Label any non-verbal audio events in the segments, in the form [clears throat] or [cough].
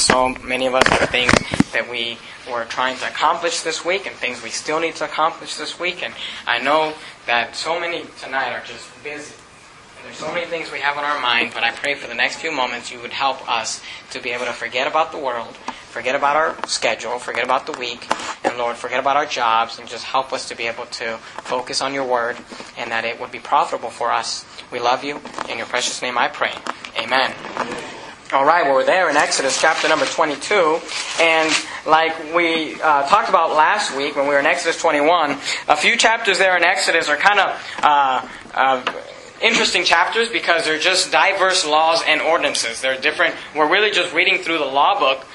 so many of us have things that we were trying to accomplish this week and things we still need to accomplish this week. And I know that so many tonight are just busy. And there's so many things we have on our mind, but I pray for the next few moments you would help us to be able to forget about the world, forget about our schedule, forget about the week, and Lord, forget about our jobs, and just help us to be able to focus on your word and that it would be profitable for us. We love you. In your precious name I pray. Amen. All right, well, we're there in Exodus chapter number 22. And like we uh, talked about last week when we were in Exodus 21, a few chapters there in Exodus are kind of uh, uh, interesting chapters because they're just diverse laws and ordinances. They're different. We're really just reading through the law book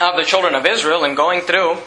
of the children of Israel and going through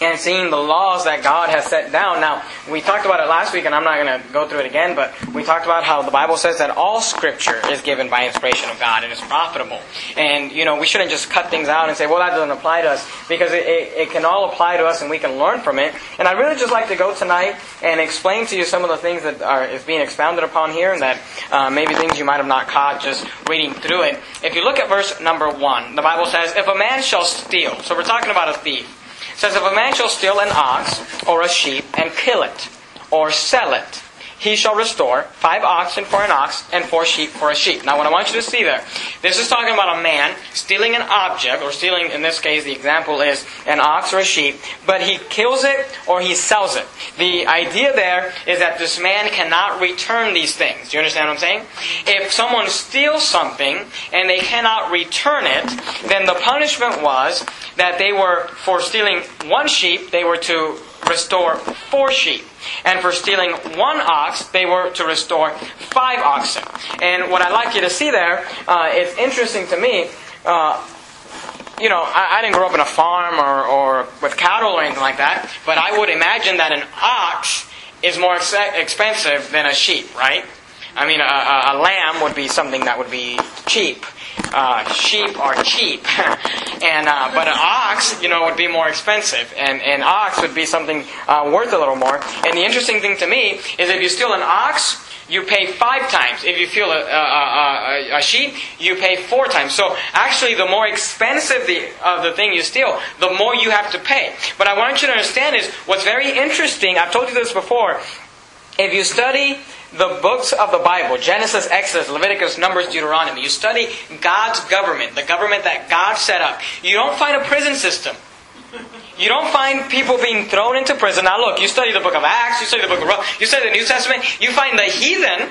and seeing the laws that God has set down. Now, we talked about it last week, and I'm not going to go through it again, but we talked about how the Bible says that all Scripture is given by inspiration of God and is profitable. And, you know, we shouldn't just cut things out and say, well, that doesn't apply to us, because it, it, it can all apply to us and we can learn from it. And I'd really just like to go tonight and explain to you some of the things that are is being expounded upon here, and that uh, maybe things you might have not caught just reading through it. If you look at verse number one, the Bible says, if a man shall steal, so we're talking about a thief says, If a man shall steal an ox or a sheep and kill it, or sell it, he shall restore five oxen for an ox and four sheep for a sheep. Now, what I want you to see there, this is talking about a man stealing an object, or stealing, in this case, the example is an ox or a sheep, but he kills it or he sells it. The idea there is that this man cannot return these things. Do you understand what I'm saying? If someone steals something and they cannot return it, then the punishment was that they were, for stealing one sheep, they were to restore four sheep. And for stealing one ox, they were to restore five oxen. And what I'd like you to see there, uh, it's interesting to me. Uh, you know, I, I, didn't grow up in a farm or, or with cattle or anything like that, but I would imagine that an ox is more ex- expensive than a sheep, right? I mean, a, a, a, lamb would be something that would be cheap. Uh, sheep are cheap, [laughs] and uh, but an ox, you know, would be more expensive, and an ox would be something uh, worth a little more. And the interesting thing to me is if you steal an ox, you pay five times. If you steal a, a, a, a, sheep, you pay four times. So actually, the more expensive the, uh, the thing you steal, the more you have to pay. But I want you to understand is what's very interesting. I've told you this before. If you study the books of the Bible, Genesis, Exodus, Leviticus, Numbers, Deuteronomy, you study God's government, the government that God set up, you don't find a prison system. You don't find people being thrown into prison. Now look, you study the book of Acts, you study the book of Romans, you study the New Testament, you find the heathen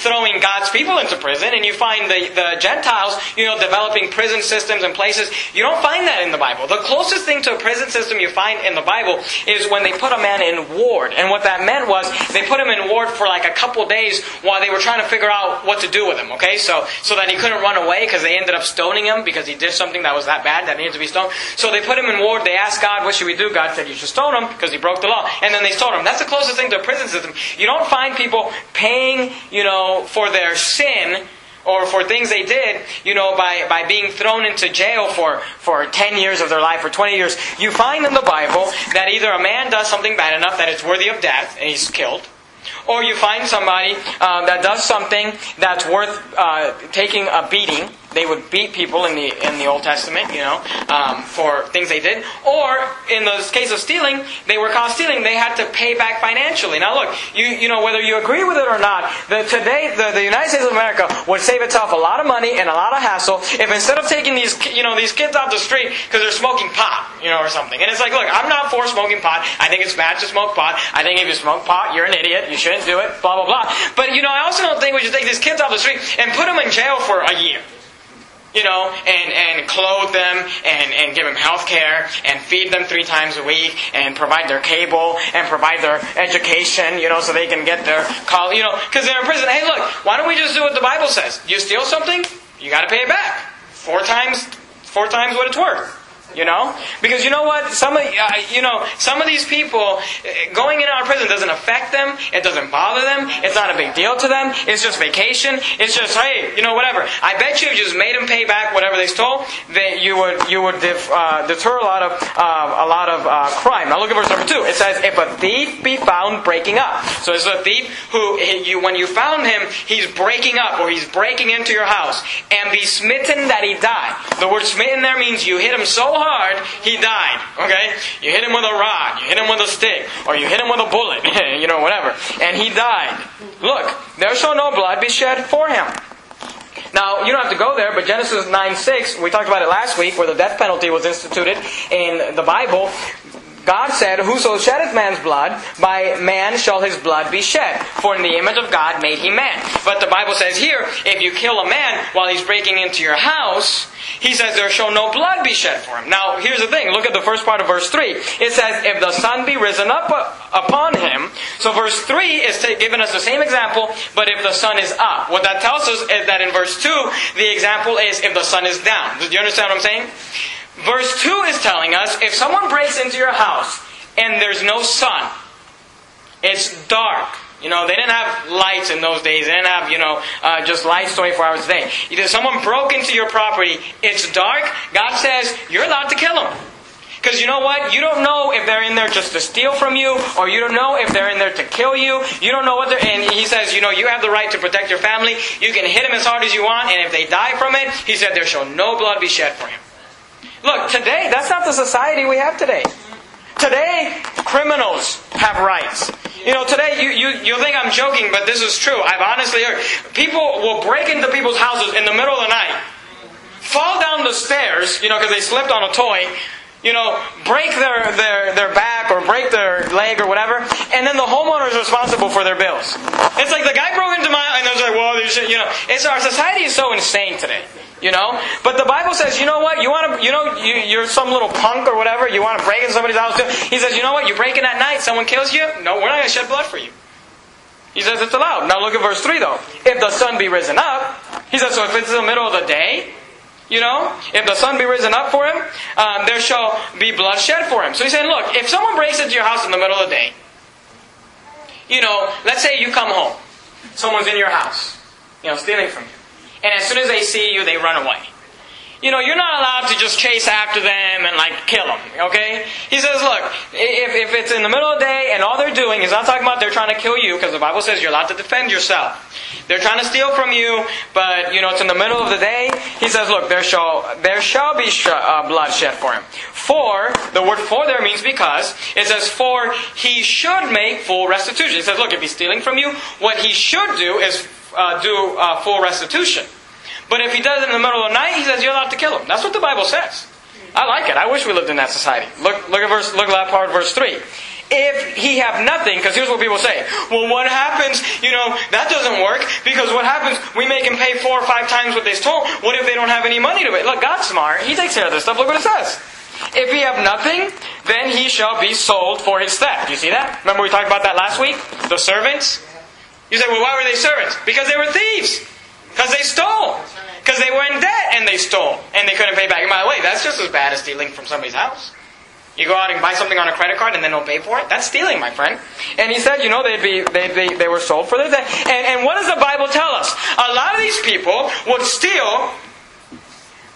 throwing God's people into prison, and you find the, the Gentiles, you know, developing prison systems and places. You don't find that in the Bible. The closest thing to a prison system you find in the Bible is when they put a man in ward. And what that meant was they put him in ward for like a couple days while they were trying to figure out what to do with him, okay? So, so that he couldn't run away because they ended up stoning him because he did something that was that bad that needed to be stoned. So they put him in ward. They asked God, what should we do? God said, you should stone him because he broke the law. And then they stoned him. That's the closest thing to a prison system. You don't find people paying, you know, for their sin or for things they did, you know, by, by being thrown into jail for, for 10 years of their life or 20 years, you find in the Bible that either a man does something bad enough that it's worthy of death and he's killed, or you find somebody uh, that does something that's worth uh, taking a beating they would beat people in the in the Old Testament, you know, um, for things they did. Or in the case of stealing, they were caught stealing. They had to pay back financially. Now, look, you you know whether you agree with it or not, the, today the, the United States of America would save itself a lot of money and a lot of hassle if instead of taking these you know these kids out the street because they're smoking pot, you know, or something. And it's like, look, I'm not for smoking pot. I think it's bad to smoke pot. I think if you smoke pot, you're an idiot. You shouldn't do it. Blah blah blah. But you know, I also don't think we should take these kids out the street and put them in jail for a year you know, and, and clothe them and, and give them health care and feed them three times a week and provide their cable and provide their education, you know, so they can get their call, you know, because they're in prison. Hey, look, why don't we just do what the Bible says? You steal something, you got to pay it back. Four times, four times what it's worth. You know, because you know what? Some of uh, you know some of these people uh, going in our prison doesn't affect them. It doesn't bother them. It's not a big deal to them. It's just vacation. It's just hey, you know, whatever. I bet you if you just made them pay back whatever they stole, that you would you would dif, uh, deter a lot of uh, a lot of uh, crime. Now look at verse number two. It says, "If a thief be found breaking up," so it's a thief who you when you found him, he's breaking up or he's breaking into your house, and be smitten that he die. The word smitten there means you hit him so hard, he died. Okay? You hit him with a rod, you hit him with a stick, or you hit him with a bullet, [laughs] you know, whatever. And he died. Look, there shall no blood be shed for him. Now, you don't have to go there, but Genesis 9 6, we talked about it last week, where the death penalty was instituted in the Bible. God said, Whoso sheddeth man's blood, by man shall his blood be shed. For in the image of God made he man. But the Bible says here, if you kill a man while he's breaking into your house, he says there shall no blood be shed for him. Now, here's the thing. Look at the first part of verse 3. It says, if the sun be risen up uh, upon him. So verse 3 is giving us the same example, but if the sun is up. What that tells us is that in verse 2, the example is if the sun is down. Do you understand what I'm saying? Verse 2 is telling us if someone breaks into your house and there's no sun, it's dark. You know, they didn't have lights in those days. They didn't have, you know, uh, just lights 24 hours a day. Either someone broke into your property, it's dark, God says you're allowed to kill them. Because you know what? You don't know if they're in there just to steal from you, or you don't know if they're in there to kill you. You don't know what they're. And he says, you know, you have the right to protect your family. You can hit them as hard as you want, and if they die from it, he said, there shall no blood be shed for him. Look, today, that's not the society we have today. Today, criminals have rights. You know, today, you, you, you think I'm joking, but this is true. I've honestly heard. People will break into people's houses in the middle of the night, fall down the stairs, you know, because they slipped on a toy, you know, break their, their, their back or break their leg or whatever, and then the homeowner is responsible for their bills. It's like the guy broke into my, and I was like, well, you know, it's our society is so insane today. You know? But the Bible says, you know what? You want to, you know, you, are some little punk or whatever. You want to break in somebody's house. He says, you know what? You break in at night. Someone kills you. No, we're not going to shed blood for you. He says it's allowed. Now look at verse 3 though. If the sun be risen up, he says, so if it's in the middle of the day, you know, if the sun be risen up for him, um, there shall be blood shed for him. So he's saying, look, if someone breaks into your house in the middle of the day, you know, let's say you come home, someone's in your house, you know, stealing from you. And as soon as they see you, they run away. You know, you're not allowed to just chase after them and like kill them, okay? He says, look, if, if it's in the middle of the day and all they're doing is not talking about they're trying to kill you, because the Bible says you're allowed to defend yourself. They're trying to steal from you, but you know, it's in the middle of the day. He says, look, there shall, there shall be sh- uh, blood shed for him. For, the word for there means because. It says, for he should make full restitution. He says, look, if he's stealing from you, what he should do is uh, do uh, full restitution. But if he does it in the middle of the night, he says you're allowed to kill him. That's what the Bible says. I like it. I wish we lived in that society. Look, look at verse, look at that part verse three. If he have nothing, because here's what people say. Well, what happens? You know, that doesn't work because what happens? We make him pay four or five times what they stole. What if they don't have any money to pay? Look, God's smart. He takes care of this stuff. Look what it says. If he have nothing, then he shall be sold for his theft. You see that? Remember we talked about that last week? The servants? You say, well, why were they servants? Because they were thieves. Because they stole. Because they were in debt and they stole. And they couldn't pay back. And by the way, that's just as bad as stealing from somebody's house. You go out and buy something on a credit card and then don't pay for it? That's stealing, my friend. And he said, you know, they'd be, they, they, they were sold for their debt. And, and what does the Bible tell us? A lot of these people would steal.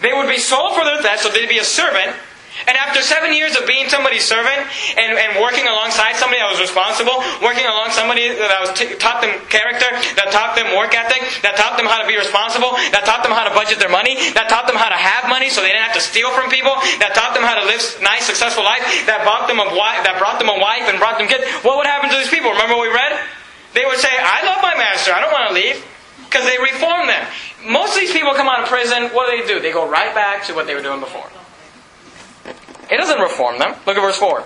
They would be sold for their debt, so they'd be a servant. And after seven years of being somebody's servant and, and working alongside somebody that was responsible, working along somebody that was t- taught them character, that taught them work ethic, that taught them how to be responsible, that taught them how to budget their money, that taught them how to have money so they didn't have to steal from people, that taught them how to live a nice, successful life, that brought them a wife, that brought them a wife and brought them kids. What would happen to these people? Remember what we read? They would say, "I love my master. I don't want to leave." Because they reform them. Most of these people come out of prison. What do they do? They go right back to what they were doing before. It doesn't reform them. Look at verse 4.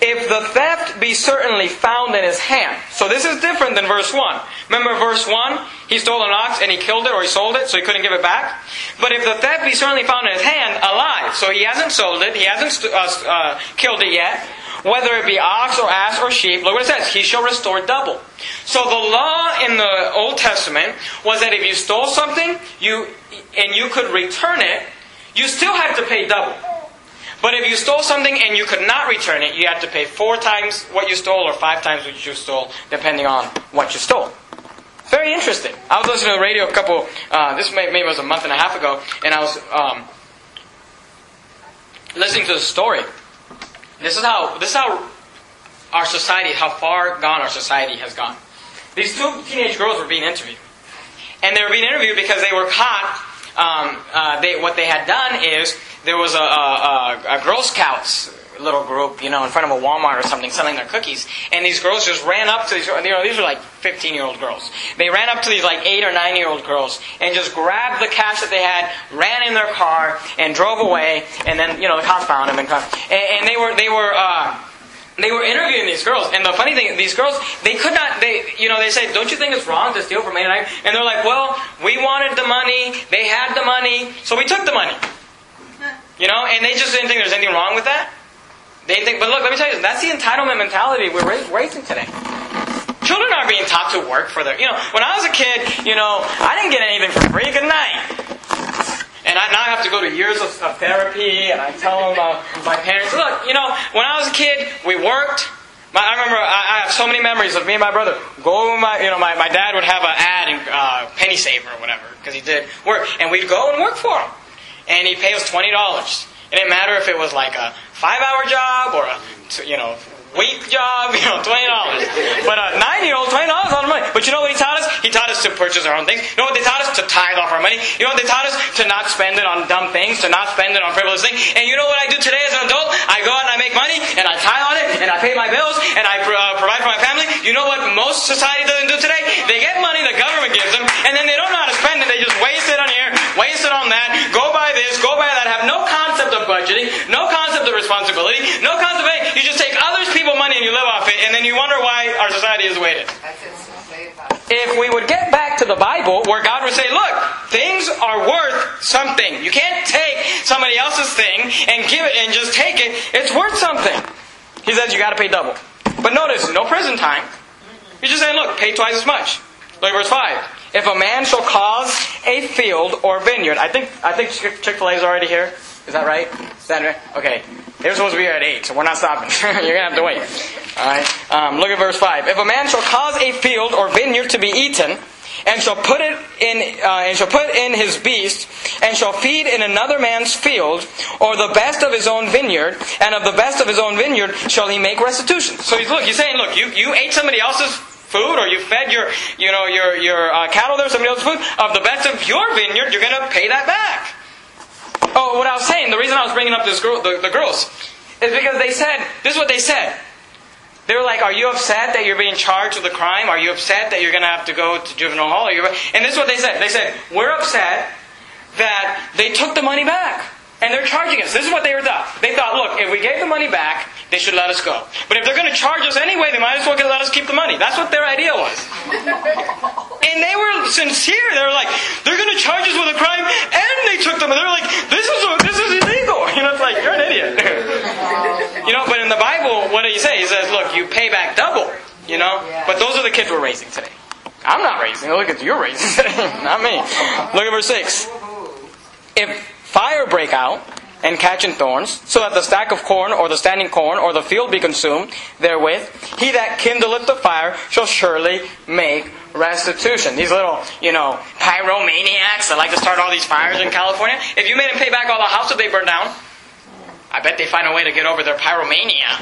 If the theft be certainly found in his hand. So this is different than verse 1. Remember verse 1? He stole an ox and he killed it or he sold it so he couldn't give it back. But if the theft be certainly found in his hand, alive. So he hasn't sold it, he hasn't uh, uh, killed it yet. Whether it be ox or ass or sheep, look what it says. He shall restore double. So the law in the Old Testament was that if you stole something, you and you could return it, you still had to pay double. But if you stole something and you could not return it, you had to pay four times what you stole or five times what you stole, depending on what you stole. Very interesting. I was listening to the radio a couple, uh, this may, maybe was a month and a half ago, and I was um, listening to the story. This is how this is how our society, how far gone our society has gone. These two teenage girls were being interviewed, and they were being interviewed because they were caught. Um, uh, they, what they had done is there was a, a, a, Girl Scouts little group, you know, in front of a Walmart or something selling their cookies. And these girls just ran up to these, you know, these were like 15 year old girls. They ran up to these like 8 or 9 year old girls and just grabbed the cash that they had, ran in their car, and drove away. And then, you know, the cops found them and, and, and they were, they were, uh, they were interviewing these girls, and the funny thing, these girls, they could not, they, you know, they said, don't you think it's wrong to steal from and nine? And they're like, well, we wanted the money, they had the money, so we took the money. [laughs] You know, and they just didn't think there's anything wrong with that. They think, but look, let me tell you, that's the entitlement mentality we're raising today. Children are being taught to work for their, you know, when I was a kid, you know, I didn't get anything for free. Good night. And I now have to go to years of, of therapy, and I tell them, uh, my parents, look, you know, when I was a kid, we worked. My, I remember I, I, have so many memories of me and my brother. Go, my, you know, my, my dad would have an ad in uh, Penny Saver or whatever because he did work, and we'd go and work for him, and he'd pay us twenty dollars. It didn't matter if it was like a five hour job or a, you know, week job, you know, twenty dollars. But a nine year old, twenty dollars on money. But you know what he taught us? He taught us to purchase our own things. You know what they taught us? To tithe off our money. You know what they taught us? To not spend it on dumb things, to not spend it on frivolous things. And you know what I do today as an adult? I go out and I make money and I tithe on it and I pay my bills and I uh, provide for my family. You know what most society doesn't do today? They get money the government gives them and then they don't know how to spend it. They just waste it on here, waste it on that, go buy this, go buy that, have no concept of budgeting, no concept of responsibility, no concept of anything. You just take people's money and you live off it, and then you wonder why our society is weighted. If we would get back to the Bible, where God would say, look, things are worth something. You can't take somebody else's thing and give it and just take it. It's worth something. He says you got to pay double. But notice, no prison time. He's just saying, look, pay twice as much. Look at verse 5. If a man shall cause a field or vineyard, I think I think Chick Fil A is already here. Is that right? Is that right? Okay. They're supposed to be at 8, so we're not stopping. [laughs] You're going to have to wait. Alright? Um, look at verse 5. If a man shall cause a field or vineyard to be eaten, and shall put it in, uh, and shall put in his beast, and shall feed in another man's field, or the best of his own vineyard, and of the best of his own vineyard shall he make restitution. So he's look, he's saying, look, you, you ate somebody else's food, or you fed your, you know, your, your uh, cattle there, somebody else's food, of the best of your vineyard, you're going to pay that back. Oh, what I was saying, the reason I was bringing up this girl, the, the girls, is because they said, this is what they said. They were like, Are you upset that you're being charged with a crime? Are you upset that you're going to have to go to juvenile hall? And this is what they said. They said, We're upset that they took the money back. And they're charging us. This is what they were thought. They thought, look, if we gave the money back, they should let us go. But if they're going to charge us anyway, they might as well let us keep the money. That's what their idea was. and they were sincere. They were like, they're going to charge us with a crime, and they took them. And they're like, this is this is illegal. [laughs] You know, it's like you're an idiot. [laughs] you know, but in the Bible, what do you say? He says, look, you pay back double. You know, but those are the kids we're raising today. I'm not raising. Look at you're raising today, [laughs] not me. Look at verse six. If fire break out and catch in thorns, so that the stack of corn or the standing corn or the field be consumed therewith, he that kindleth the fire shall surely make restitution. These little, you know, pyromaniacs that like to start all these fires in California, if you made them pay back all the houses they burned down, I bet they find a way to get over their pyromania.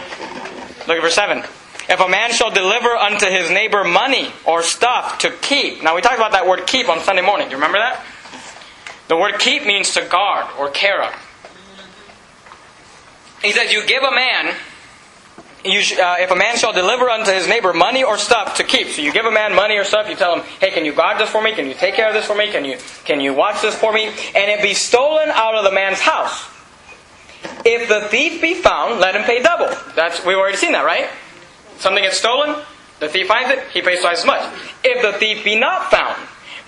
Look at verse 7. If a man shall deliver unto his neighbor money or stuff to keep. Now we talked about that word keep on Sunday morning. Do you remember that? The word keep means to guard or care of. He says, You give a man, you sh- uh, if a man shall deliver unto his neighbor money or stuff to keep. So you give a man money or stuff, you tell him, Hey, can you guard this for me? Can you take care of this for me? Can you, can you watch this for me? And it be stolen out of the man's house. If the thief be found, let him pay double. That's we've already seen that, right? Something gets stolen, the thief finds it, he pays twice as much. If the thief be not found,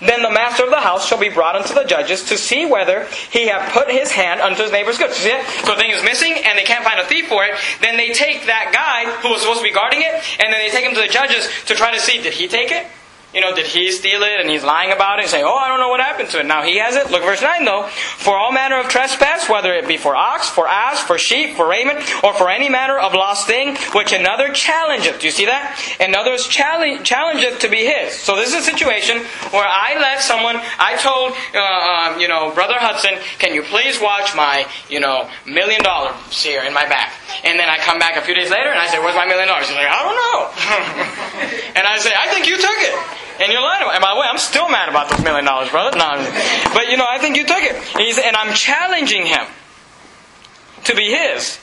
then the master of the house shall be brought unto the judges to see whether he have put his hand unto his neighbor's goods. See? So a thing is missing and they can't find a thief for it. Then they take that guy who was supposed to be guarding it and then they take him to the judges to try to see did he take it? You know, did he steal it and he's lying about it and say, oh, I don't know what happened to it. Now he has it. Look verse 9 though. For all manner of trespass, whether it be for ox, for ass, for sheep, for raiment, or for any manner of lost thing, which another challengeth. Do you see that? Another challenge, challengeth to be his. So this is a situation where I let someone, I told, uh, um, you know, Brother Hudson, can you please watch my, you know, million dollars here in my back? And then I come back a few days later and I say, where's my million dollars? He's like, I don't know. [laughs] and I say, I think you took it. And you're lying. And by the way, I'm still mad about those million dollars, brother. No, but you know, I think you took it. And, and I'm challenging him to be his.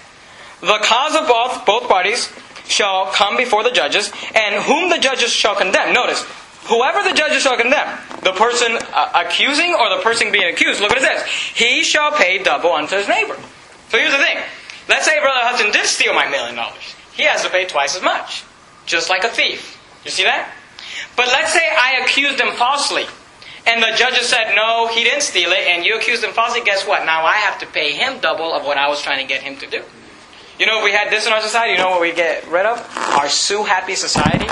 The cause of both both parties shall come before the judges, and whom the judges shall condemn. Notice, whoever the judges shall condemn, the person uh, accusing or the person being accused. Look what it says: He shall pay double unto his neighbor. So here's the thing. Let's say Brother Hudson did steal my million dollars. He has to pay twice as much, just like a thief. You see that? But let's say I accused him falsely. And the judges said, no, he didn't steal it, and you accused him falsely. Guess what? Now I have to pay him double of what I was trying to get him to do. You know, if we had this in our society, you know what we get rid of? Our sue happy society,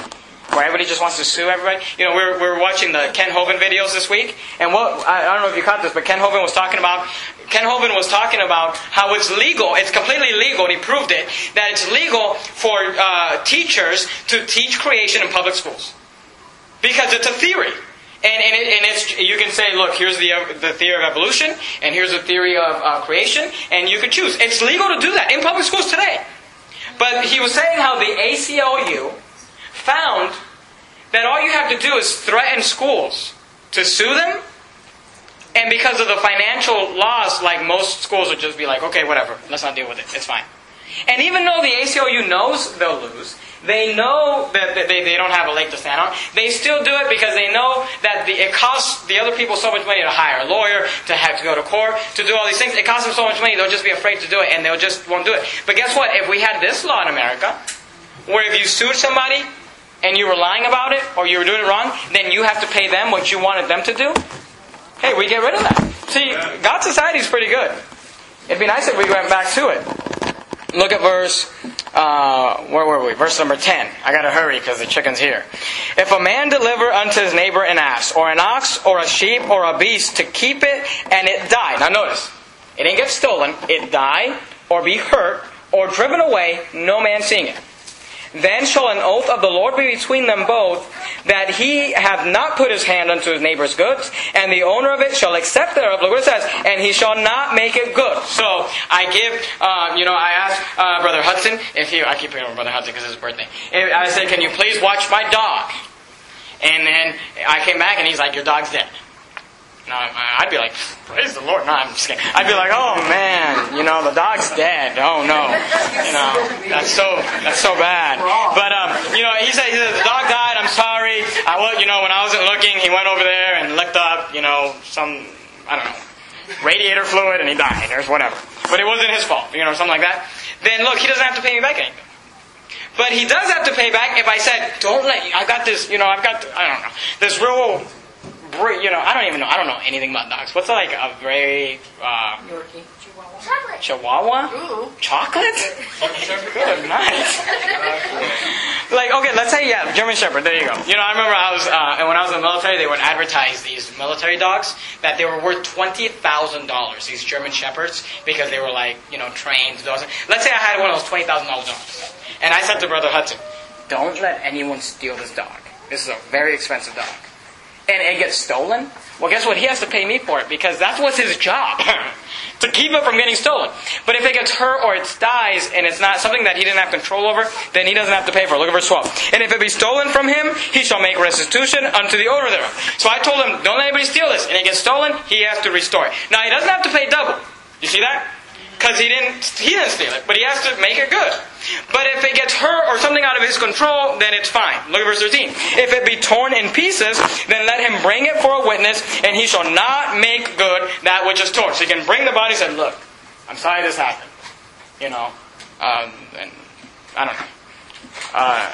where everybody just wants to sue everybody. You know, we were, we were watching the Kent Hovind videos this week, and what I, I don't know if you caught this, but Kent Hovind was talking about Kent Hovind was talking about how it's legal, it's completely legal, and he proved it, that it's legal for uh, teachers to teach creation in public schools. Because it's a theory. And, and, it, and it's, you can say, look, here's the, the theory of evolution, and here's the theory of uh, creation, and you can choose. It's legal to do that in public schools today. But he was saying how the ACLU found that all you have to do is threaten schools to sue them, and because of the financial laws, like most schools would just be like, okay, whatever, let's not deal with it, it's fine. And even though the ACLU knows they'll lose, they know that they, they don't have a leg to stand on. They still do it because they know that the, it costs the other people so much money to hire a lawyer, to have to go to court, to do all these things. It costs them so much money, they'll just be afraid to do it and they'll just won't do it. But guess what? If we had this law in America, where if you sued somebody and you were lying about it or you were doing it wrong, then you have to pay them what you wanted them to do, hey, we get rid of that. See, God's society is pretty good. It'd be nice if we went back to it. Look at verse, uh, where were we? Verse number 10. I gotta hurry because the chicken's here. If a man deliver unto his neighbor an ass, or an ox, or a sheep, or a beast to keep it, and it die. Now notice, it didn't get stolen, it die, or be hurt, or driven away, no man seeing it. Then shall an oath of the Lord be between them both, that he have not put his hand unto his neighbor's goods, and the owner of it shall accept thereof. Look what it says, and he shall not make it good. So I give, um, you know, I asked uh, Brother Hudson if he, I keep hearing Brother Hudson because it's his birthday. I said, can you please watch my dog? And then I came back and he's like, your dog's dead. No, I'd be like, praise the Lord. No, I'm just kidding. I'd be like, oh man, you know, the dog's dead. Oh no, you know, that's so that's so bad. But um, you know, he said, he said the dog died. I'm sorry. I was, you know, when I wasn't looking, he went over there and looked up, you know, some I don't know, radiator fluid, and he died or whatever. But it wasn't his fault, you know, something like that. Then look, he doesn't have to pay me back anything. But he does have to pay back if I said, don't let, I got this, you know, I've got, I don't know, this real you know, I don't even know. I don't know anything about dogs. What's like a very uh, Yorkie. Chihuahua. Chihuahua? Ooh. Chocolate? Good night. [laughs] like okay, let's say yeah, German Shepherd. There you go. You know, I remember I was uh, when I was in the military, they would advertise these military dogs that they were worth twenty thousand dollars. These German Shepherds because they were like you know trained. Those. Let's say I had one of those twenty thousand dollars dogs, and I said to Brother Hudson, "Don't let anyone steal this dog. This is a very expensive dog." And it gets stolen, well, guess what? He has to pay me for it because that was his job [clears throat] to keep it from getting stolen. But if it gets hurt or it dies and it's not something that he didn't have control over, then he doesn't have to pay for it. Look at verse 12. And if it be stolen from him, he shall make restitution unto the owner thereof. So I told him, don't let anybody steal this. And it gets stolen, he has to restore it. Now, he doesn't have to pay double. You see that? Because he didn't he didn't steal it, but he has to make it good. But if it gets hurt or something out of his control, then it's fine. Look at verse 13. If it be torn in pieces, then let him bring it for a witness, and he shall not make good that which is torn. So he can bring the body and say, Look, I'm sorry this happened. You know, um, and I don't know. Uh,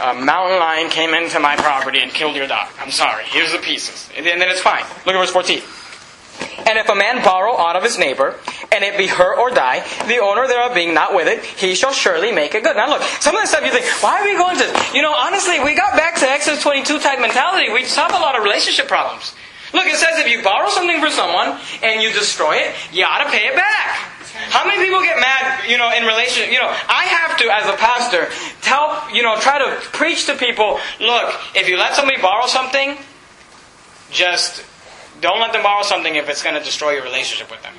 a mountain lion came into my property and killed your dog. I'm sorry. Here's the pieces. And then it's fine. Look at verse 14. And if a man borrow aught of his neighbor, and it be hurt or die, the owner thereof being not with it, he shall surely make it good. Now look, some of the stuff you think, why are we going to? You know, honestly, we got back to Exodus 22 type mentality. We solve a lot of relationship problems. Look, it says if you borrow something from someone and you destroy it, you ought to pay it back. How many people get mad, you know, in relation, you know, I have to, as a pastor, tell, you know, try to preach to people, look, if you let somebody borrow something, just don't let them borrow something if it's going to destroy your relationship with them.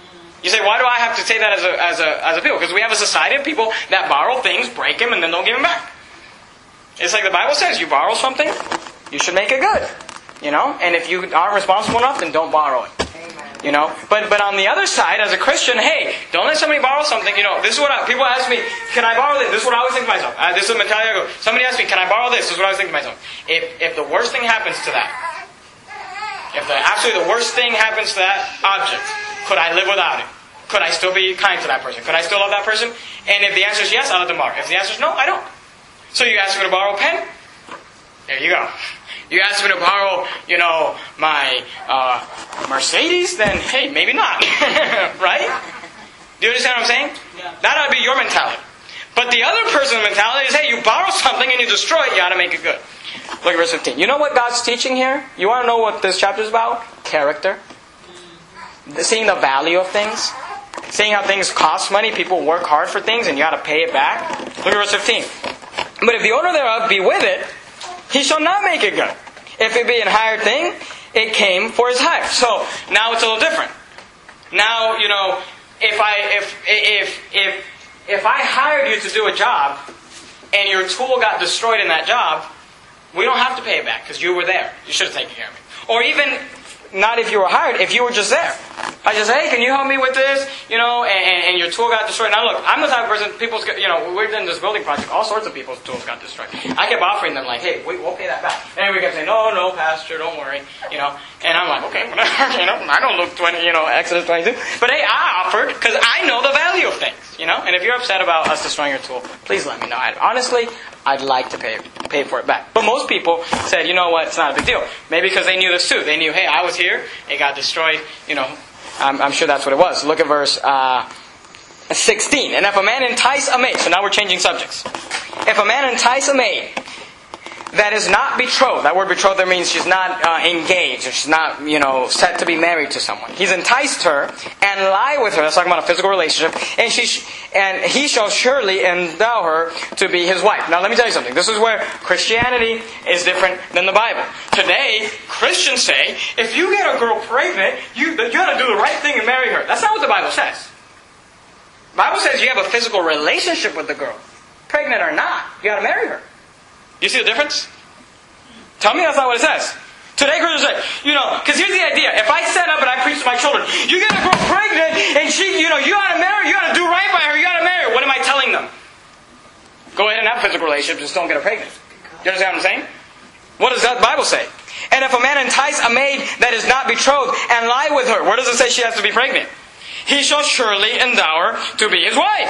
You say, why do I have to say that as a, as a, as a people? Because we have a society of people that borrow things, break them, and then don't give them back. It's like the Bible says, you borrow something, you should make it good. You know? And if you aren't responsible enough, then don't borrow it. You know, but but on the other side, as a Christian, hey, don't let somebody borrow something. You know, this is what I, people ask me: Can I borrow this? This is what I always think to myself. Uh, this is mentality I go. Somebody asks me, "Can I borrow this?" This is what I always think to myself. If if the worst thing happens to that, if the absolutely the worst thing happens to that object, could I live without it? Could I still be kind to that person? Could I still love that person? And if the answer is yes, I'll let them borrow. If the answer is no, I don't. So you ask me to borrow a pen? There you go. You ask me to borrow, you know, my uh, Mercedes, then hey, maybe not, [laughs] right? Do you understand what I'm saying? Yeah. That ought to be your mentality. But the other person's mentality is, hey, you borrow something and you destroy it, you ought to make it good. Look at verse 15. You know what God's teaching here? You want to know what this chapter is about? Character. Seeing the value of things. Seeing how things cost money, people work hard for things, and you got to pay it back. Look at verse 15. But if the owner thereof be with it, he shall not make it good. If it be an hired thing, it came for his hire. So now it's a little different. Now, you know, if I if if if if I hired you to do a job and your tool got destroyed in that job, we don't have to pay it back because you were there. You should have taken care of me. Or even not if you were hired, if you were just there. I just, hey, can you help me with this? You know, and, and your tool got destroyed. Now look, I'm the type of person, people's, you know, we're in this building project, all sorts of people's tools got destroyed. I kept offering them like, hey, we, will pay that back. And we kept saying, no, no, pastor, don't worry. You know, and I'm like, okay, [laughs] you know, I don't look 20, you know, Exodus 22. But hey, I offered because I know the value of things, you know. And if you're upset about us destroying your tool, please let me know. I, honestly, I'd like to pay pay for it back. But most people said, you know what, it's not a big deal. Maybe because they knew this too. They knew, hey, I was here, it got destroyed. You know, I'm, I'm sure that's what it was. Look at verse uh, 16. And if a man entice a maid, so now we're changing subjects. If a man entice a maid that is not betrothed. That word betrothed there means she's not uh, engaged or she's not, you know, set to be married to someone. He's enticed her and lie with her. That's talking about a physical relationship. And she sh- and he shall surely endow her to be his wife. Now let me tell you something. This is where Christianity is different than the Bible. Today, Christians say if you get a girl pregnant, you you got to do the right thing and marry her. That's not what the Bible says. The Bible says you have a physical relationship with the girl, pregnant or not. You got to marry her. You see the difference? Tell me that's not what it says. Today Christians say, you know, because here's the idea. If I set up and I preach to my children, you get a girl pregnant and she, you know, you gotta marry, you gotta do right by her, you gotta marry her. What am I telling them? Go ahead and have physical relationships, just don't get her pregnant. You understand what I'm saying? What does that Bible say? And if a man entice a maid that is not betrothed and lie with her, where does it say she has to be pregnant? He shall surely endow her to be his wife.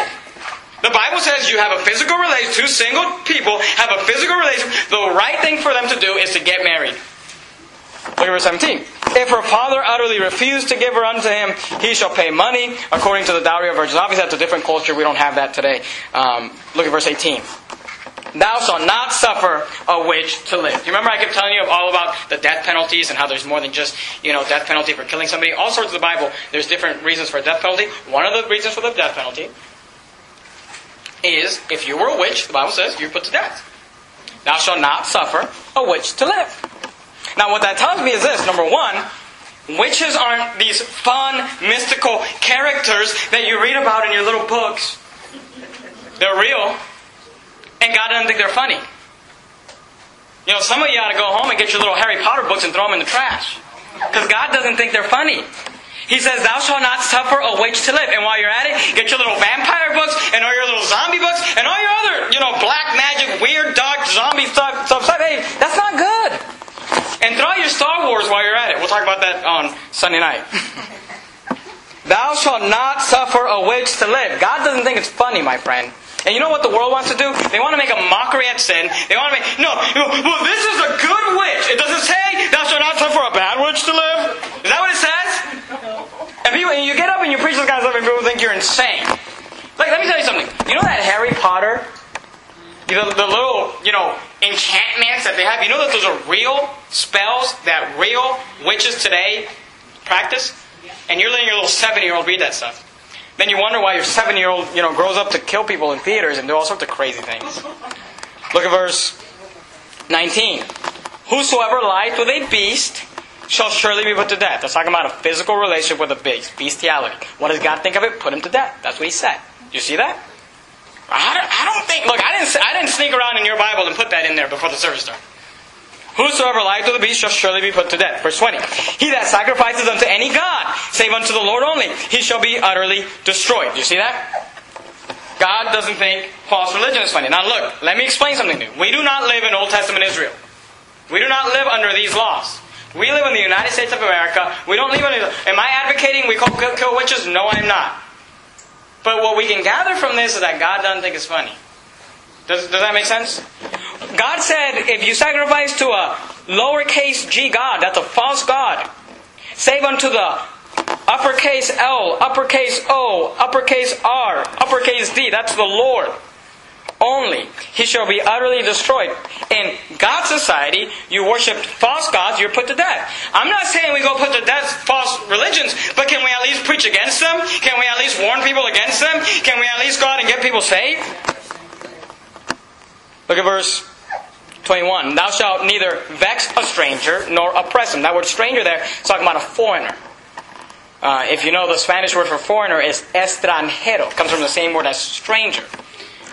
The Bible says you have a physical relation, two single people have a physical relation. The right thing for them to do is to get married. Look at verse 17. If her father utterly refused to give her unto him, he shall pay money according to the dowry of virgins. Obviously, that's a different culture. We don't have that today. Um, look at verse 18. Thou shalt not suffer a witch to live. Do you remember I kept telling you all about the death penalties and how there's more than just, you know, death penalty for killing somebody? All sorts of the Bible, there's different reasons for a death penalty. One of the reasons for the death penalty is if you were a witch, the Bible says, you're put to death. Thou shalt not suffer a witch to live. Now, what that tells me is this number one, witches aren't these fun, mystical characters that you read about in your little books. They're real, and God doesn't think they're funny. You know, some of you ought to go home and get your little Harry Potter books and throw them in the trash. Because God doesn't think they're funny. He says, Thou shalt not suffer a witch to live. And while you're at it, get your little vampire books and all your little zombie books and all your other, you know, black magic, weird, dark, zombie stuff. stuff. Hey, that's not good. And throw out your Star Wars while you're at it. We'll talk about that on Sunday night. [laughs] Thou shalt not suffer a witch to live. God doesn't think it's funny, my friend. And you know what the world wants to do? They want to make a mockery at sin. They want to make, no, well, this is a good witch. It doesn't say, thou shalt not suffer a bad witch to live. Is that what it says? people, you get up and you preach this kind of stuff, and people think you're insane. Like, let me tell you something. You know that Harry Potter, the, the little, you know, enchantments that they have. You know that those are real spells that real witches today practice, and you're letting your little seven-year-old read that stuff. Then you wonder why your seven-year-old, you know, grows up to kill people in theaters and do all sorts of crazy things. Look at verse 19. Whosoever lieth with a beast shall surely be put to death. That's talking about a physical relationship with a beast, bestiality. What does God think of it? Put him to death. That's what he said. You see that? I don't, I don't think. Look, I didn't. I didn't sneak around in your Bible and put that in there before the service started. Whosoever lieth to the beast shall surely be put to death. Verse 20. He that sacrifices unto any God, save unto the Lord only, he shall be utterly destroyed. You see that? God doesn't think false religion is funny. Now look, let me explain something to you. We do not live in Old Testament Israel. We do not live under these laws. We live in the United States of America. We don't live under. Am I advocating we kill, kill witches? No, I'm not. But what we can gather from this is that God doesn't think it's funny. Does, does that make sense? God said if you sacrifice to a lowercase g God, that's a false God, save unto the uppercase L, uppercase O, uppercase R, uppercase D, that's the Lord only. He shall be utterly destroyed. In God's society, you worship false gods, you're put to death. I'm not saying we go put to death false religions, but can we at least preach against them? Can we at least warn people against them? Can we at least go out and get people saved? Look at verse 21. Thou shalt neither vex a stranger nor oppress him. That word stranger there is talking about a foreigner. Uh, if you know, the Spanish word for foreigner is extranjero. Comes from the same word as stranger.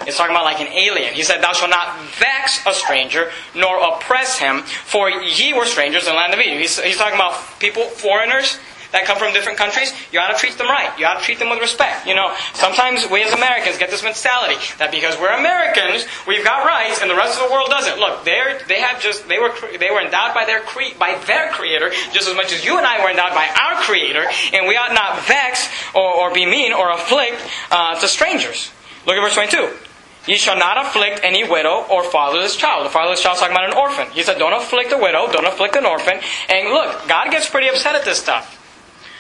It's talking about like an alien. He said, Thou shalt not vex a stranger, nor oppress him, for ye were strangers in the land of Egypt. He's, he's talking about people, foreigners, that come from different countries, you ought to treat them right. You ought to treat them with respect. You know, sometimes we as Americans get this mentality that because we're Americans, we've got rights, and the rest of the world doesn't. Look, they they have just they were they were endowed by their cre- by their Creator just as much as you and I were endowed by our Creator, and we ought not vex or, or be mean or afflict uh, to strangers. Look at verse twenty-two. Ye shall not afflict any widow or fatherless child. The fatherless child is talking about an orphan. He said, don't afflict a widow, don't afflict an orphan. And look, God gets pretty upset at this stuff.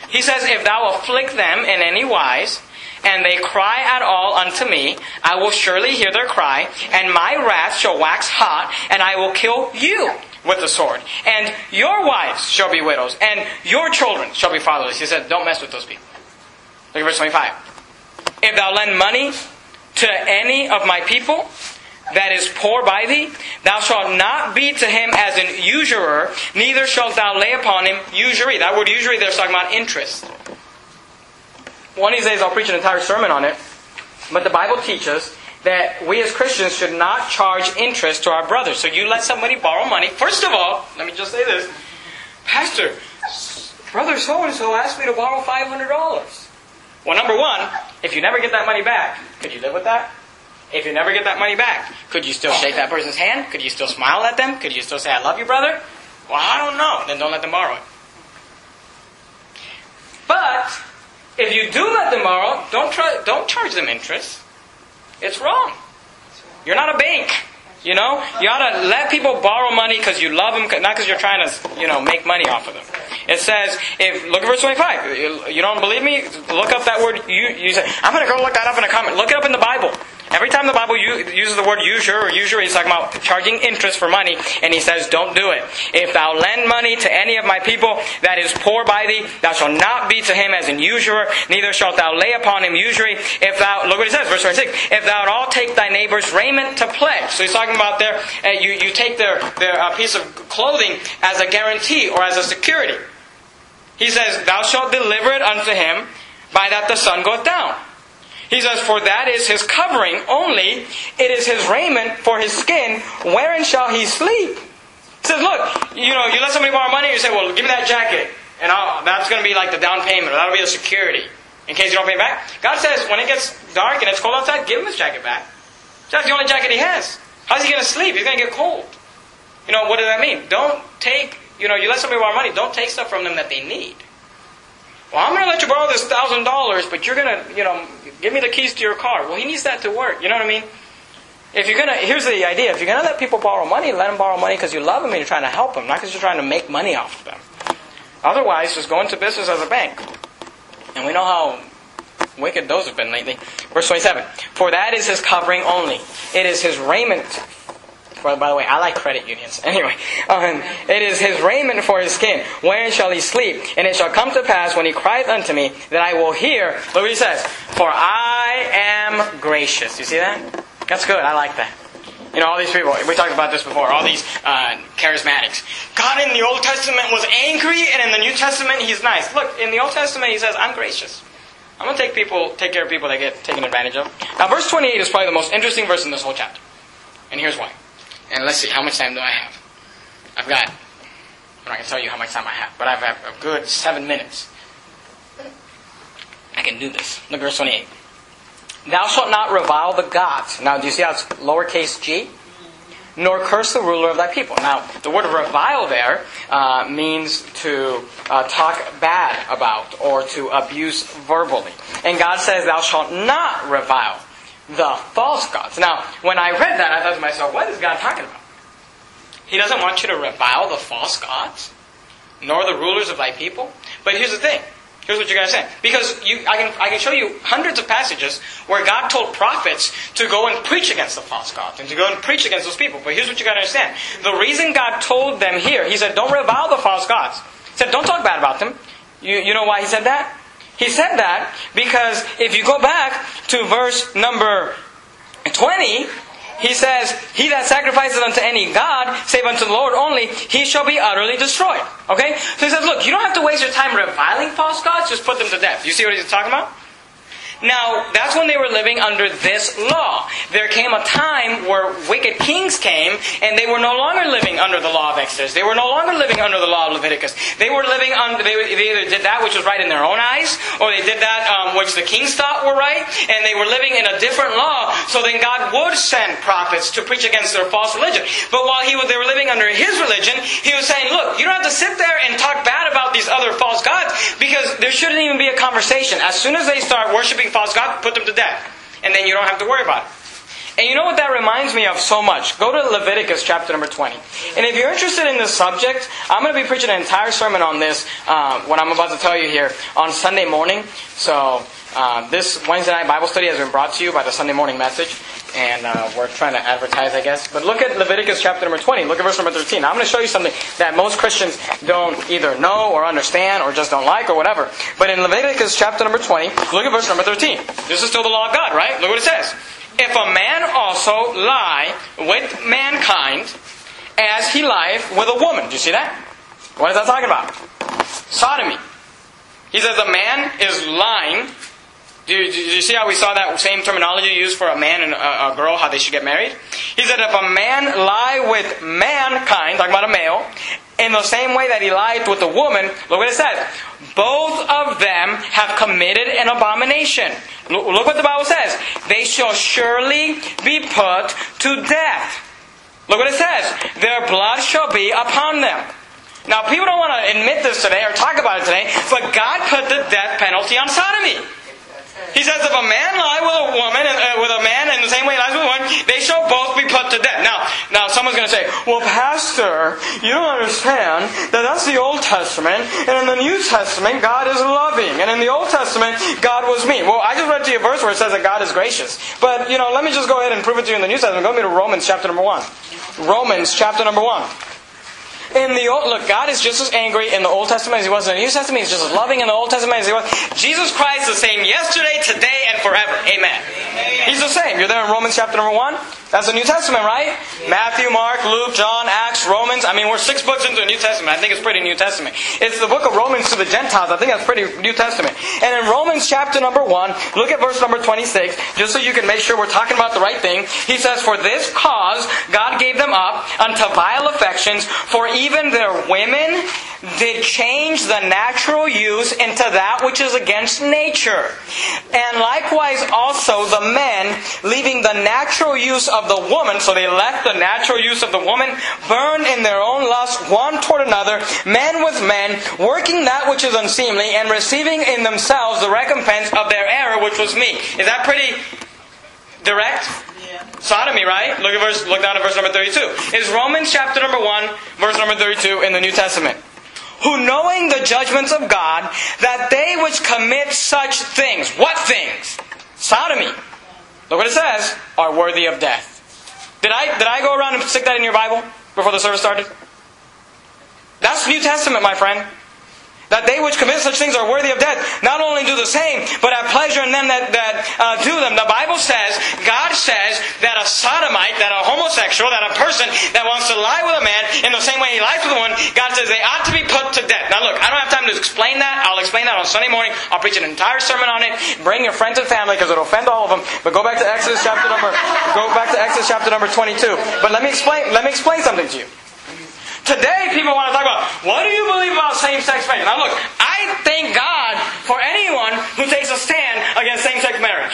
He says, If thou afflict them in any wise, and they cry at all unto me, I will surely hear their cry, and my wrath shall wax hot, and I will kill you with the sword. And your wives shall be widows, and your children shall be fatherless. He said, Don't mess with those people. Look at verse 25. If thou lend money to any of my people, that is poor by thee, thou shalt not be to him as an usurer, neither shalt thou lay upon him usury. That word usury there is talking about interest. One of these days I'll preach an entire sermon on it, but the Bible teaches that we as Christians should not charge interest to our brothers. So you let somebody borrow money. First of all, let me just say this. Pastor, brother so and so asked me to borrow $500. Well, number one, if you never get that money back, could you live with that? If you never get that money back, could you still shake that person's hand? Could you still smile at them? Could you still say, I love you, brother? Well, I don't know. Then don't let them borrow it. But if you do let them borrow, don't, try, don't charge them interest. It's wrong. You're not a bank. You know, you ought to let people borrow money because you love them, not because you're trying to, you know, make money off of them. It says, if look at verse 25. You, don't believe me? Look up that word. You, you say, I'm going to go look that up in a comment. Look it up in the Bible. Every time the Bible uses the word usurer or usury, he's talking about charging interest for money, and he says, Don't do it. If thou lend money to any of my people that is poor by thee, thou shalt not be to him as an usurer, neither shalt thou lay upon him usury. If thou, look what he says, verse 26, if thou at all take thy neighbor's raiment to pledge. So he's talking about there, uh, you, you take their, their uh, piece of clothing as a guarantee or as a security. He says, Thou shalt deliver it unto him by that the sun goeth down. He says, For that is his covering only, it is his raiment for his skin, wherein shall he sleep? He says, Look, you know, you let somebody borrow money, you say, Well, give me that jacket, and I'll, that's going to be like the down payment, or that'll be the security, in case you don't pay it back. God says, when it gets dark and it's cold outside, give him his jacket back. That's the only jacket he has. How's he going to sleep? He's going to get cold. You know, what does that mean? Don't take, you know, you let somebody borrow money, don't take stuff from them that they need. Well, I'm going to let you borrow this thousand dollars, but you're going to, you know, give me the keys to your car. Well, he needs that to work. You know what I mean? If you're gonna, here's the idea: if you're gonna let people borrow money, let them borrow money because you love them and you're trying to help them, not because you're trying to make money off of them. Otherwise, just go into business as a bank. And we know how wicked those have been lately. Verse 27. For that is his covering only. It is his raiment. For, by the way, I like credit unions. [laughs] Anyway, um, it is his raiment for his skin. Wherein shall he sleep? And it shall come to pass when he crieth unto me that I will hear. Look what he says. For I am gracious. You see that? That's good. I like that. You know, all these people, we talked about this before, all these uh, charismatics. God in the Old Testament was angry, and in the New Testament, he's nice. Look, in the Old Testament, he says, I'm gracious. I'm going to take people, take care of people that get taken advantage of. Now, verse 28 is probably the most interesting verse in this whole chapter. And here's why. And let's see, how much time do I have? I've got, I'm not going to tell you how much time I have, but I have a good seven minutes. I can do this. Look at verse 28. Thou shalt not revile the gods. Now, do you see how it's lowercase g? Nor curse the ruler of thy people. Now, the word revile there uh, means to uh, talk bad about or to abuse verbally. And God says, Thou shalt not revile the false gods. Now, when I read that, I thought to myself, What is God talking about? He doesn't want you to revile the false gods, nor the rulers of thy people. But here's the thing Here's what you gotta say. Because you, I, can, I can show you hundreds of passages where God told prophets to go and preach against the false gods and to go and preach against those people. But here's what you gotta understand. The reason God told them here, He said, don't revile the false gods. He said, don't talk bad about them. You, you know why He said that? He said that because if you go back to verse number 20, he says, He that sacrifices unto any God, save unto the Lord only, he shall be utterly destroyed. Okay? So he says, look, you don't have to waste your time reviling false gods, just put them to death. You see what he's talking about? Now, that's when they were living under this law. There came a time where wicked kings came, and they were no longer living under the law of Exodus. They were no longer living under the law of Leviticus. They were living under, they, they either did that which was right in their own eyes, or they did that um, which the kings thought were right, and they were living in a different law. So then God would send prophets to preach against their false religion. But while he was, they were living under his religion, he was saying, look, you don't have to sit there and talk bad about these other false gods, because there shouldn't even be a conversation. As soon as they start worshiping false gods, put them to death. And then you don't have to worry about it. And you know what that reminds me of so much? Go to Leviticus chapter number 20. And if you're interested in this subject, I'm going to be preaching an entire sermon on this, uh, what I'm about to tell you here, on Sunday morning. So uh, this Wednesday night Bible study has been brought to you by the Sunday morning message. And uh, we're trying to advertise, I guess. But look at Leviticus chapter number 20. Look at verse number 13. Now, I'm going to show you something that most Christians don't either know or understand or just don't like or whatever. But in Leviticus chapter number 20, look at verse number 13. This is still the law of God, right? Look what it says. If a man also lie with mankind as he lieth with a woman. Do you see that? What is that talking about? Sodomy. He says a man is lying. Do you, do you see how we saw that same terminology used for a man and a, a girl, how they should get married? He said if a man lie with mankind, talking about a male, in the same way that he lied with the woman, look what it says. Both of them have committed an abomination. Look what the Bible says. They shall surely be put to death. Look what it says. Their blood shall be upon them. Now, people don't want to admit this today or talk about it today, but God put the death penalty on sodomy. He says, if a man lie with a woman, uh, with a man in the same way he lies with a woman, they shall both be put to death. Now, now someone's going to say, well, Pastor, you don't understand that that's the Old Testament, and in the New Testament, God is loving, and in the Old Testament, God was mean. Well, I just read to you a verse where it says that God is gracious. But, you know, let me just go ahead and prove it to you in the New Testament. Go with me to Romans chapter number 1. Romans chapter number 1. In the old, look, God is just as angry in the Old Testament as He was in the New Testament. He's just as loving in the Old Testament as He was. Jesus Christ is the same yesterday, today, and forever. Amen. Amen. He's the same. You're there in Romans chapter number one. That's the New Testament, right? Yeah. Matthew, Mark, Luke, John, Acts, Romans. I mean, we're six books into the New Testament. I think it's pretty New Testament. It's the book of Romans to the Gentiles. I think that's pretty New Testament. And in Romans chapter number one, look at verse number 26, just so you can make sure we're talking about the right thing. He says, For this cause God gave them up unto vile affections, for even their women did change the natural use into that which is against nature. And likewise also the men, leaving the natural use of the woman, so they left the natural use of the woman, burned in their own lust one toward another, men with men, working that which is unseemly, and receiving in themselves the recompense of their error, which was me. Is that pretty direct? Sodomy, right? Look at verse look down at verse number 32. Is Romans chapter number 1, verse number 32 in the New Testament. Who knowing the judgments of God, that they which commit such things, what things? Sodomy. Look what it says, are worthy of death. Did I, did I go around and stick that in your Bible before the service started? That's New Testament, my friend. That they which commit such things are worthy of death, not only do the same, but have pleasure in them that, that uh, do them. The Bible says, God says that a sodomite, that a homosexual, that a person that wants to lie with a man in the same way he lies with a woman, God says they ought to be put to death. Now look, I don't have time to explain that. I'll explain that on Sunday morning. I'll preach an entire sermon on it. Bring your friends and family because it'll offend all of them. But go back to Exodus chapter number, go back to Exodus chapter number 22. But let me explain, let me explain something to you. Today, people want to talk about what do you believe about same-sex marriage? Now, look, I thank God for anyone who takes a stand against same-sex marriage.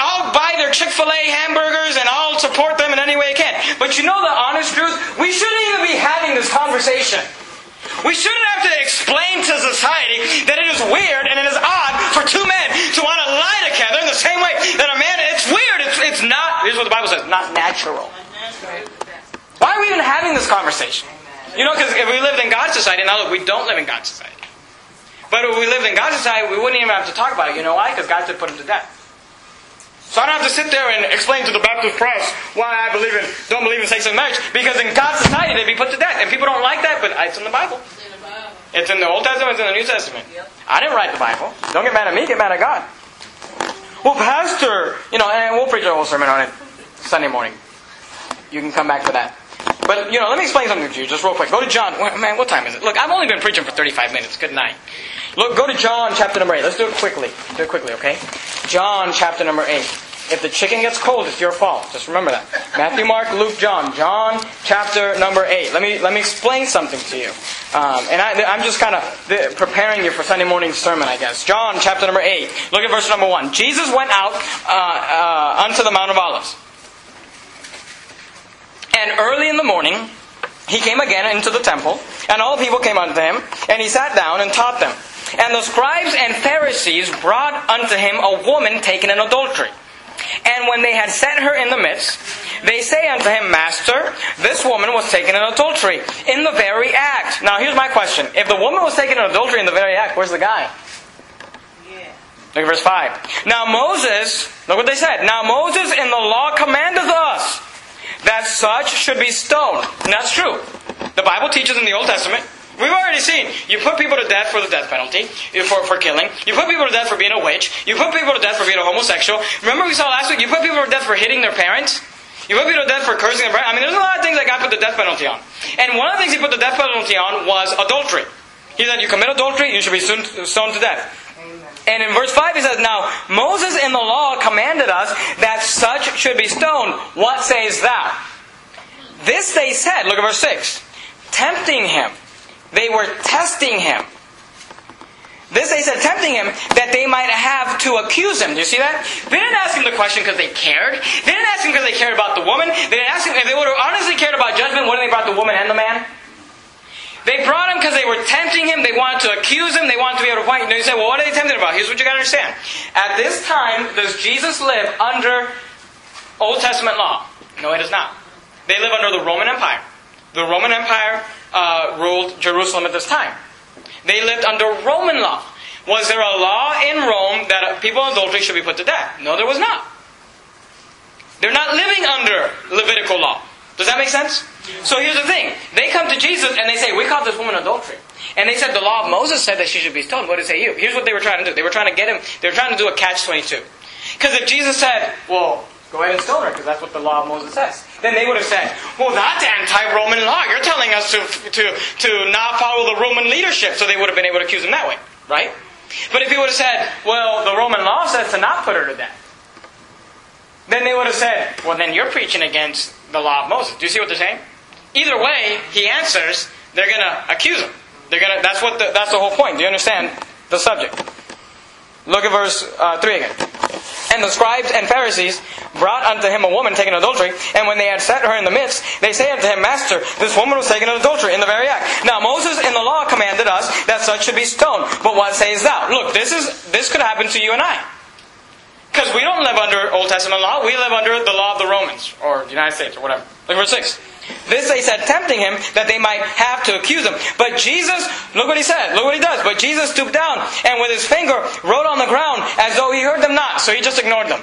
I'll buy their Chick fil A hamburgers and I'll support them in any way I can. But you know the honest truth? We shouldn't even be having this conversation. We shouldn't have to explain to society that it is weird and it is odd for two men to want to lie together in the same way that a man, it's weird. It's, it's not, here's what the Bible says, not natural. Why are we even having this conversation? You know, because if we lived in God's society, now look, we don't live in God's society. But if we lived in God's society, we wouldn't even have to talk about it. You know why? Because God said put him to death. So I don't have to sit there and explain to the Baptist press why I believe in, don't believe in same-sex marriage. Because in God's society, they'd be put to death. And people don't like that, but it's in the Bible. It's in the Old Testament, it's in the New Testament. I didn't write the Bible. Don't get mad at me, get mad at God. Well, Pastor, you know, and we'll preach a whole sermon on it Sunday morning. You can come back for that. But, you know, let me explain something to you just real quick. Go to John. Man, what time is it? Look, I've only been preaching for 35 minutes. Good night. Look, go to John chapter number 8. Let's do it quickly. Do it quickly, okay? John chapter number 8. If the chicken gets cold, it's your fault. Just remember that. Matthew, Mark, Luke, John. John chapter number 8. Let me, let me explain something to you. Um, and I, I'm just kind of preparing you for Sunday morning sermon, I guess. John chapter number 8. Look at verse number 1. Jesus went out uh, uh, unto the Mount of Olives. And early in the morning, he came again into the temple, and all the people came unto him, and he sat down and taught them. And the scribes and Pharisees brought unto him a woman taken in adultery. And when they had set her in the midst, they say unto him, Master, this woman was taken in adultery in the very act. Now here's my question. If the woman was taken in adultery in the very act, where's the guy? Look at verse 5. Now Moses, look what they said. Now Moses in the law commandeth us that such should be stoned. And that's true. The Bible teaches in the Old Testament. We've already seen. You put people to death for the death penalty, for, for killing. You put people to death for being a witch. You put people to death for being a homosexual. Remember we saw last week, you put people to death for hitting their parents. You put people to death for cursing their parents. I mean, there's a lot of things that God put the death penalty on. And one of the things He put the death penalty on was adultery. He said, you commit adultery, you should be stoned to death. And in verse 5 he says, Now Moses in the law commanded us that such should be stoned. What says thou? This they said, look at verse 6, tempting him. They were testing him. This they said, tempting him, that they might have to accuse him. Do you see that? They didn't ask him the question because they cared. They didn't ask him because they cared about the woman. They didn't ask him, if they would have honestly cared about judgment, wouldn't they brought the woman and the man? They brought him because they were tempting him. They wanted to accuse him. They wanted to be able to find. And you say, well, what are they tempting about? Here's what you got to understand. At this time, does Jesus live under Old Testament law? No, he does not. They live under the Roman Empire. The Roman Empire uh, ruled Jerusalem at this time. They lived under Roman law. Was there a law in Rome that people in adultery should be put to death? No, there was not. They're not living under Levitical law. Does that make sense? So here's the thing. They come to Jesus and they say, We caught this woman adultery. And they said the law of Moses said that she should be stoned. What did it say you? Here's what they were trying to do. They were trying to get him, they were trying to do a catch 22. Because if Jesus said, Well, Go ahead and stone her, because that's what the law of Moses says. Then they would have said, well, that's anti-Roman law. You're telling us to, to, to not follow the Roman leadership. So they would have been able to accuse him that way, right? But if he would have said, well, the Roman law says to not put her to death, then they would have said, well, then you're preaching against the law of Moses. Do you see what they're saying? Either way, he answers, they're going to accuse him. They're going to, that's, what the, that's the whole point. Do you understand the subject? Look at verse uh, 3 again. And the scribes and Pharisees brought unto him a woman taken in adultery, and when they had set her in the midst, they say unto him, Master, this woman was taken in adultery in the very act. Now Moses in the law commanded us that such should be stoned. But what sayest thou? Look, this is this could happen to you and I. Because we don't live under Old Testament law, we live under the law of the Romans, or the United States, or whatever. Look at verse 6. This they said, tempting him, that they might have to accuse him. But Jesus, look what he said, look what he does. But Jesus stooped down and with his finger wrote on the ground as though he heard them not. So he just ignored them.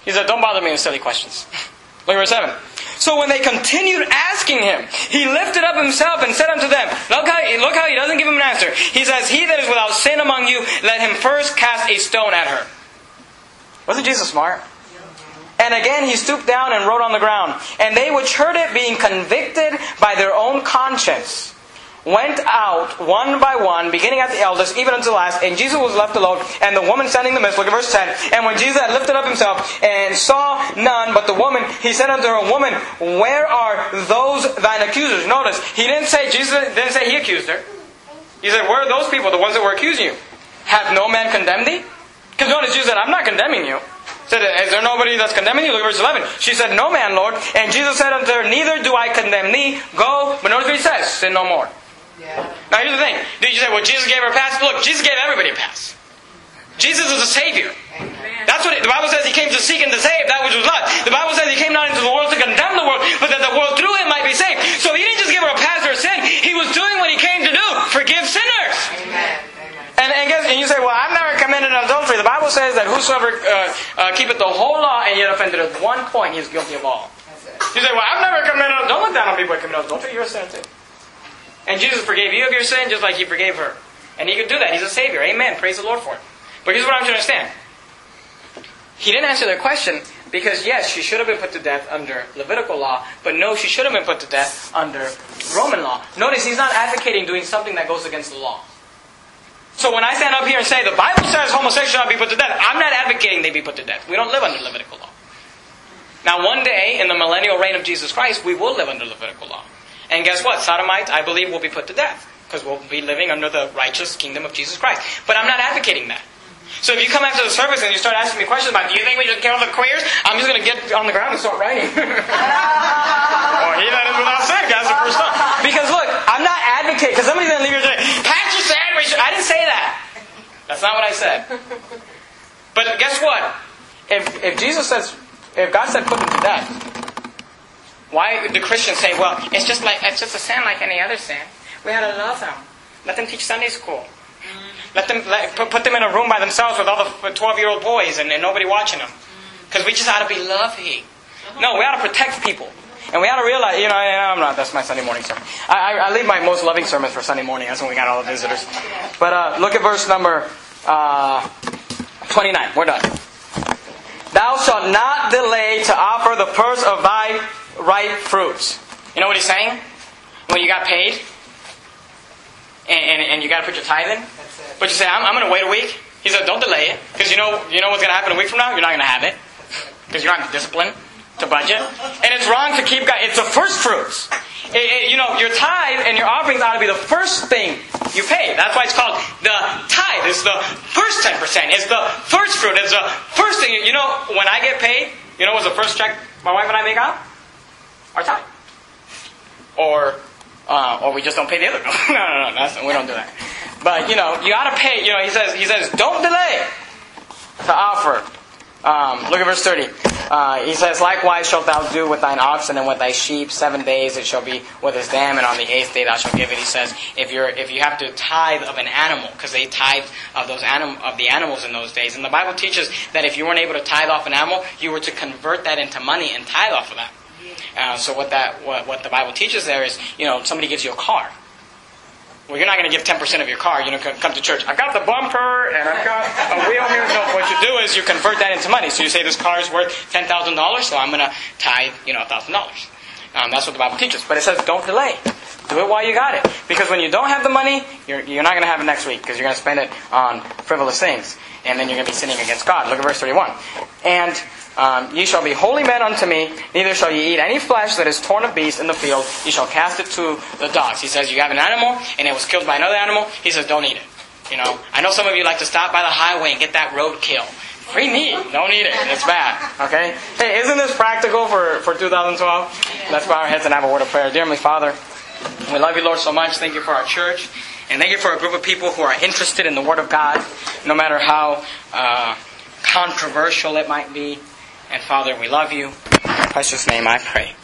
He said, Don't bother me with silly questions. Look at verse 7. So when they continued asking him, he lifted up himself and said unto them, look how, look how he doesn't give them an answer. He says, He that is without sin among you, let him first cast a stone at her. Wasn't Jesus smart? And again he stooped down and wrote on the ground. And they which heard it, being convicted by their own conscience, went out one by one, beginning at the eldest, even unto the last. And Jesus was left alone, and the woman standing in the midst. Look at verse 10. And when Jesus had lifted up himself and saw none but the woman, he said unto her, Woman, where are those thine accusers? Notice, he didn't say, Jesus didn't say he accused her. He said, Where are those people, the ones that were accusing you? Hath no man condemned thee? Because notice, Jesus said, I'm not condemning you He said, Is there nobody that's condemning you? Look at verse 11. She said, No man, Lord. And Jesus said unto her, Neither do I condemn thee. Go. But notice what he says, Sin no more. Yeah. Now here's the thing. Did you say, well, Jesus gave her a pass? Look, Jesus gave everybody a pass. Jesus is a Savior. Amen. That's what it, the Bible says He came to seek and to save that which was lost. The Bible says He came not into the world to condemn the world, but that the world through Him might be saved. So He didn't just give her a pass for sin. He was doing what He came to do: forgive sinners. Amen. And, and, guess, and you say, well, I've never committed adultery. The Bible says that whosoever uh, uh, keepeth the whole law and yet offended at one point, he is guilty of all. You say, well, I've never committed adultery. Don't look down on people who commit adultery. You're a sinner too. And Jesus forgave you of your sin just like He forgave her. And He could do that. He's a Savior. Amen. Praise the Lord for it. But here's what I'm trying to understand. He didn't answer their question because, yes, she should have been put to death under Levitical law, but no, she should have been put to death under Roman law. Notice he's not advocating doing something that goes against the law. So when I stand up here and say the Bible says homosexuals should be put to death, I'm not advocating they be put to death. We don't live under Levitical law. Now, one day in the millennial reign of Jesus Christ, we will live under Levitical law. And guess what? Sodomites, I believe, will be put to death because we'll be living under the righteous kingdom of Jesus Christ. But I'm not advocating that. So if you come after the service and you start asking me questions about, do you think we should kill the queers? I'm just going to get on the ground and start writing. [laughs] oh, he that is without sin, guys, the first time. Because look, I'm not advocating, because somebody's going to leave here today, Pastor said we should. I didn't say that. That's not what I said. But guess what? If, if Jesus says, if God said put them to death, why do Christians say, well, it's just like it's just a sin like any other sin? We had to love them. Let them teach Sunday school. Mm-hmm. Let them let, put, put them in a room by themselves with all the 12 year old boys and, and nobody watching them. Mm-hmm. Because we just ought to be loving. Uh-huh. No, we ought to protect people. And we ought to realize, you know, I'm not, that's my Sunday morning sermon. I, I, I leave my most loving sermons for Sunday morning. That's when we got all the visitors. But uh, look at verse number uh, 29. We're done. Thou shalt not delay to offer the first of thy ripe fruits. You know what he's saying? When you got paid, and, and, and you got to put your tithe in, but you say, I'm, I'm going to wait a week. He said, don't delay it, because you know, you know what's going to happen a week from now? You're not going to have it, because you're not disciplined to budget. And it's wrong to keep God. It's the first fruits. It, it, you know, your tithe and your offerings ought to be the first thing you pay. That's why it's called the tithe. It's the first 10%. It's the first fruit. It's the first thing. You know, when I get paid, you know what's the first check my wife and I make out? Our tithe. Or, uh, or we just don't pay the other bill. [laughs] no, no, no, we don't do that. But, you know, you ought to pay. You know, he says, he says, don't delay to offer um, look at verse 30. Uh, he says, Likewise shalt thou do with thine oxen and with thy sheep. Seven days it shall be with his dam, and on the eighth day thou shalt give it. He says, if you're if you have to tithe of an animal, because they tithe of those anim- of the animals in those days, and the Bible teaches that if you weren't able to tithe off an animal, you were to convert that into money and tithe off of that. Uh, so what that what, what the Bible teaches there is, you know, somebody gives you a car. Well, you're not going to give 10% of your car. You know, come to church. I've got the bumper and I've got a wheel here. No, what you do is you convert that into money. So you say this car is worth $10,000, so I'm going to tithe, you know, $1,000. Um, that's what the Bible teaches. But it says don't delay. Do it while you got it. Because when you don't have the money, you're, you're not going to have it next week because you're going to spend it on frivolous things. And then you're going to be sinning against God. Look at verse 31. And um, ye shall be holy men unto me, neither shall ye eat any flesh that is torn of beasts in the field. Ye shall cast it to the dogs. He says, you have an animal, and it was killed by another animal. He says, don't eat it. You know, I know some of you like to stop by the highway and get that roadkill. Free meat. Don't eat it. It's bad. Okay? Hey, isn't this practical for, for 2012? Let's bow our heads and have a word of prayer. Dear Heavenly Father, we love you, Lord, so much. Thank you for our church. And thank you for a group of people who are interested in the Word of God, no matter how uh, controversial it might be. And Father, we love you. In precious name I pray.